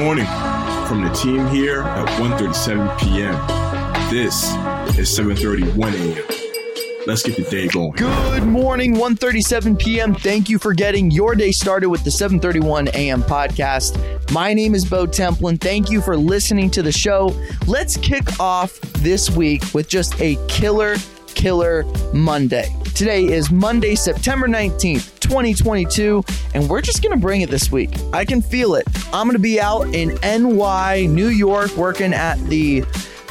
morning from the team here at 1.37 p.m. This is 7.31 a.m. Let's get the day going. Good morning, 1:37 p.m. Thank you for getting your day started with the 7:31 a.m. podcast. My name is Bo Templin. Thank you for listening to the show. Let's kick off this week with just a killer killer Monday. Today is Monday, September 19th, 2022, and we're just going to bring it this week. I can feel it. I'm going to be out in NY, New York, working at the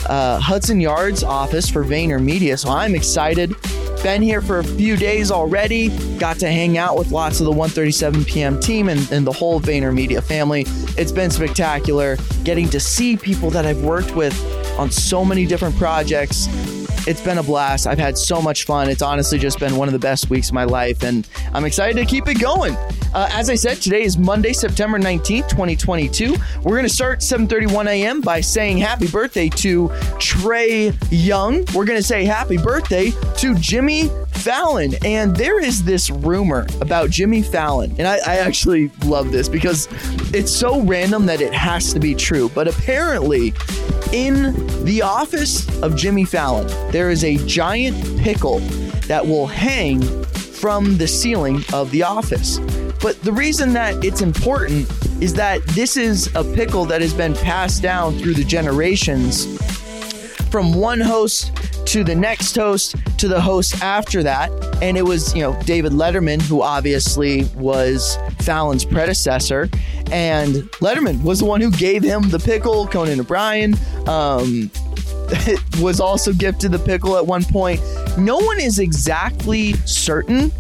uh, Hudson Yards office for VaynerMedia, so I'm excited. Been here for a few days already. Got to hang out with lots of the 1:37 p.m. team and, and the whole VaynerMedia family. It's been spectacular getting to see people that I've worked with on so many different projects it's been a blast. I've had so much fun. It's honestly just been one of the best weeks of my life, and I'm excited to keep it going. Uh, as I said, today is Monday, September 19th, 2022. We're going to start 7:31 a.m. by saying happy birthday to Trae Young. We're going to say happy birthday to Jimmy Fallon. And there is this rumor about Jimmy Fallon, and I, I actually love this because it's so random that it has to be true. But apparently, in the office of Jimmy Fallon, there is a giant pickle that will hang from the ceiling of the office. But the reason that it's important is that this is a pickle that has been passed down through the generations from one host to the next host to the host after that. And it was, you know, David Letterman, who obviously was Fallon's predecessor. And Letterman was the one who gave him the pickle. Conan O'Brien um, was also gifted the pickle at one point. No one is exactly certain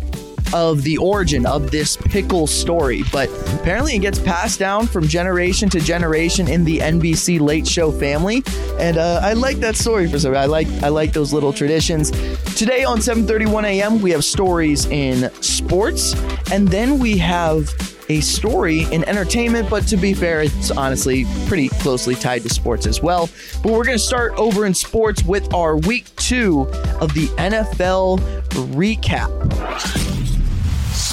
of the origin of this pickle story, but apparently it gets passed down from generation to generation in the NBC Late Show family, and uh, I like that story for some. I like I like those little traditions. Today on 7:31 a.m. we have stories in sports, and then we have a story in entertainment, but to be fair, it's honestly pretty closely tied to sports as well. But we're going to start over in sports with our week two of the NFL recap.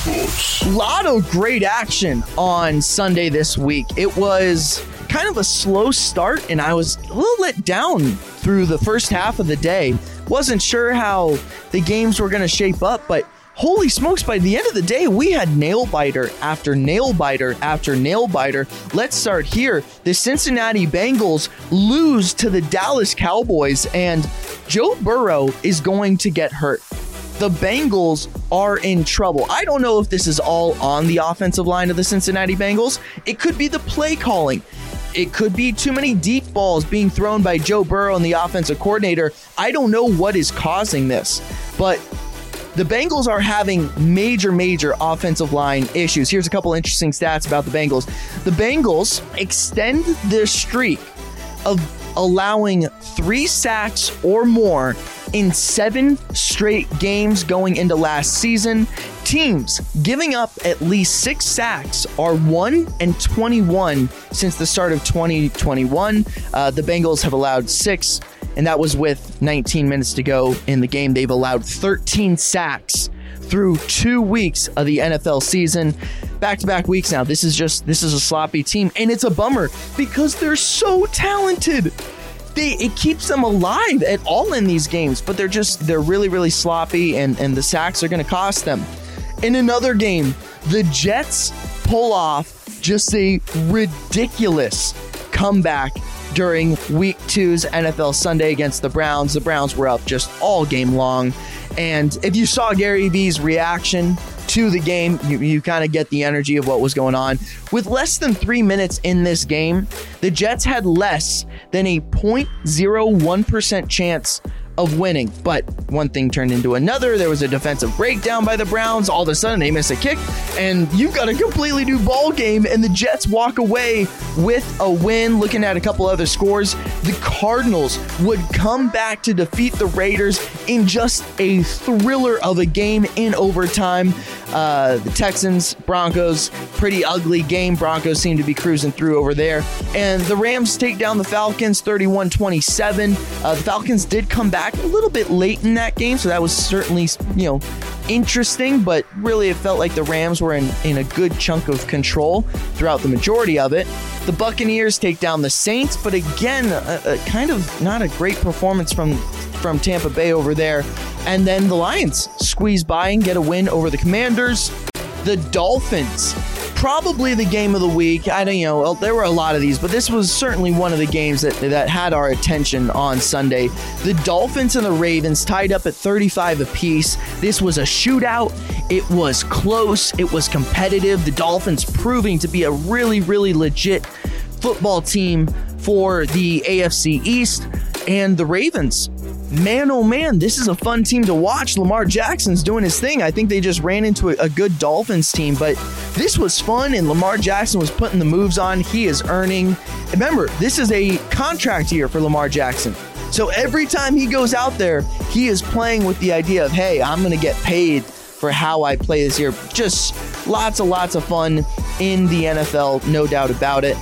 A lot of great action on Sunday this week. It was kind of a slow start, and I was a little let down through the first half of the day. Wasn't sure how the games were going to shape up, but holy smokes, by the end of the day, we had nail biter after nail biter after nail biter. Let's start here. The Cincinnati Bengals lose to the Dallas Cowboys, and Joe Burrow is going to get hurt the Bengals are in trouble. I don't know if this is all on the offensive line of the Cincinnati Bengals. It could be the play calling. It could be too many deep balls being thrown by Joe Burrow and the offensive coordinator. I don't know what is causing this, but the Bengals are having major, major offensive line issues. Here's a couple interesting stats about the Bengals. The Bengals extend their streak of allowing three sacks or more in seven straight games going into last season. Teams giving up at least six sacks are 1 and 21 since the start of 2021. Uh, the Bengals have allowed six, and that was with 19 minutes to go in the game. They've allowed 13 sacks through two weeks of the NFL season. Back to back weeks now. This is just, this is a sloppy team, and it's a bummer because they're so talented they it keeps them alive at all in these games, but they're just they're really really sloppy and and the sacks are going to cost them. In another game, the Jets pull off just a ridiculous comeback during week 2's NFL Sunday against the Browns. The Browns were up just all game long. And if you saw Gary Vee's reaction to the game, you, you kind of get the energy of what was going on. With less than three minutes in this game, the Jets had less than a 0.01% chance of winning. But one thing turned into another. There was a defensive breakdown by the Browns. All of a sudden, they miss a kick, and you've got a completely new ball game. And the Jets walk away with a win. Looking at a couple other scores, the Cardinals would come back to defeat the Raiders in just a thriller of a game in overtime. Uh, the Texans, Broncos, pretty ugly game. Broncos seem to be cruising through over there. And the Rams take down the Falcons 31 27. Uh, the Falcons did come back back a little bit late in that game, so that was certainly, you know, interesting, but really it felt like the Rams were in, in a good chunk of control throughout the majority of it. The Buccaneers take down the Saints, but again, a, a kind of not a great performance from from Tampa Bay over there. And then the Lions squeeze by and get a win over the Commanders. The Dolphins probably the game of the week. I don't you know there were a lot of these, but this was certainly one of the games that that had our attention on Sunday. The Dolphins and the Ravens tied up at 35 apiece. This was a shootout. It was close. It was competitive. The Dolphins proving to be a really really legit football team for the AFC East and the Ravens man, oh man, this is a fun team to watch. Lamar Jackson's doing his thing. I think they just ran into a, a, good Dolphins team, but this was fun, and Lamar Jackson was putting the moves on. He is earning. Remember, this is a contract year for Lamar Jackson. So every time he goes out there, he is playing with the idea of, hey, I'm going to get paid for how I play this year. Just lots and lots of fun in the NFL, no doubt about it.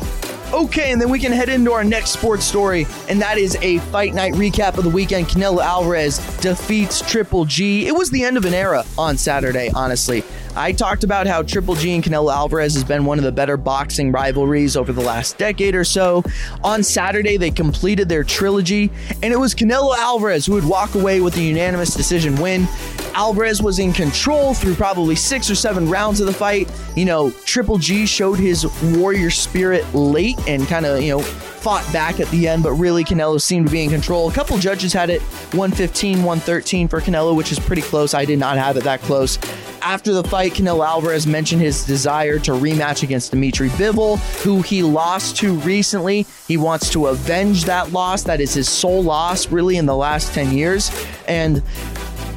Okay, and then we can head into our next sports story, and that is a fight night recap of the weekend. Canelo Alvarez defeats Triple G. It was the end of an era on Saturday, honestly. I talked about how Triple G and Canelo Alvarez has been one of the better boxing rivalries over the last decade or so. On Saturday, they completed their trilogy, and it was Canelo Alvarez who would walk away with a unanimous decision win. Alvarez was in control through probably six or seven rounds of the fight. You know, Triple G showed his warrior spirit late and kind of, you know, fought back at the end, but really Canelo seemed to be in control. A couple judges had it 115, 113 for Canelo, which is pretty close. I did not have it that close. After the fight, Canelo Alvarez mentioned his desire to rematch against Dimitri Bivol, who he lost to recently. He wants to avenge that loss. That is his sole loss, really, in the last 10 years. And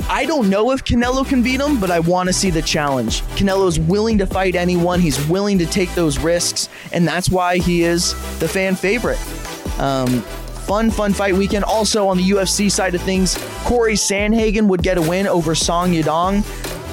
I don't know if Canelo can beat him, but I want to see the challenge. Canelo is willing to fight anyone. He's willing to take those risks, and that's why he is the fan favorite. Um, fun, fun fight weekend. Also on the UFC side of things, Corey Sandhagen would get a win over Song Yadong.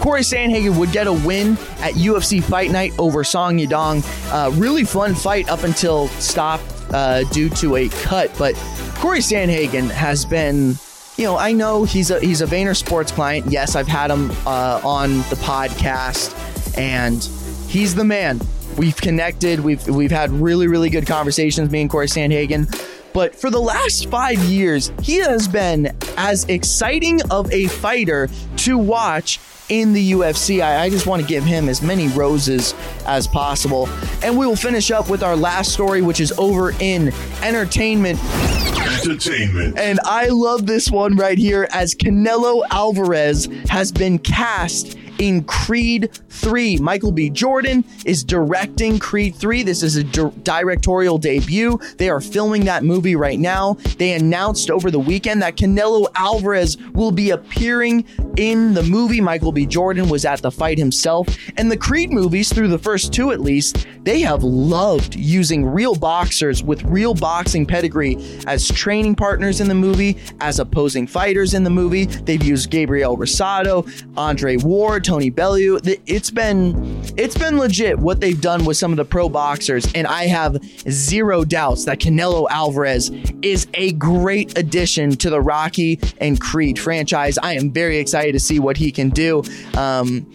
Corey Sandhagen would get a win at UFC Fight Night over Song Yadong. Uh, really fun fight up until stop uh, due to a cut, but Corey Sandhagen has been you know, I know he's a he's a Vayner Sports client. Yes, I've had him uh, on the podcast, and he's the man. We've connected. We've we've had really really good conversations. Me and Corey Sandhagen. But for the last five years, he has been as exciting of a fighter to watch in the UFC. I, I, just want to give him as many roses as possible. And we will finish up with our last story, which is over in entertainment. Entertainment. And I love this one right here as Canelo Alvarez has been cast in Creed 3. Michael B. Jordan is directing Creed 3. This is a di- directorial debut. They are filming that movie right now. They announced over the weekend that Canelo Alvarez will be appearing in the movie. Michael B. Jordan was at the fight himself. And the Creed movies, through the first two at least, they have loved using real boxers with real boxing pedigree as training partners in the movie, as opposing fighters in the movie. They've used Gabriel Rosado, Andre Ward, Tony Bellew. It's been it's been legit what they've done with some of the pro boxers, and I have zero doubts that Canelo Alvarez is a great addition to the Rocky and Creed franchise. I am very excited to see what he can do. Um,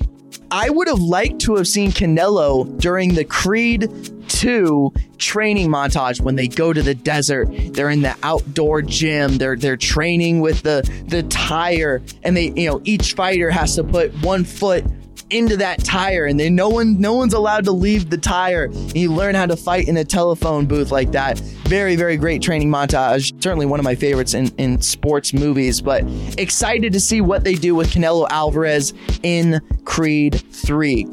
I would have liked to have seen Canelo during the Creed 2 training montage when they go to the desert. They're in the outdoor gym. They're they're training with the the tire. And they you know each fighter has to put one foot into that tire. And then no one no one's allowed to leave the tire. And you learn how to fight in a telephone booth like that. Very very great training montage. Certainly one of my favorites in, in sports movies but excited to see what they do with canelo alvarez in creed 3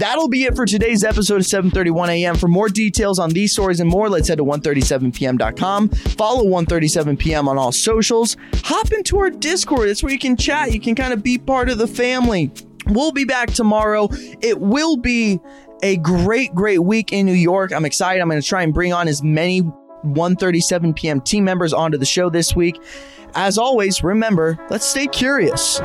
That'll be it for today's episode of 7:31 a.m. For more details on these stories and more, let's head to 137pm.com. Follow 137pm on all socials. Hop into our Discord. That's where you can chat. You can kind of be part of the family. We'll be back tomorrow. It will be a great, great week in New York. I'm excited. I'm going to try and bring on as many 1:37 p.m. team members onto the show this week. As always, remember, let's stay curious.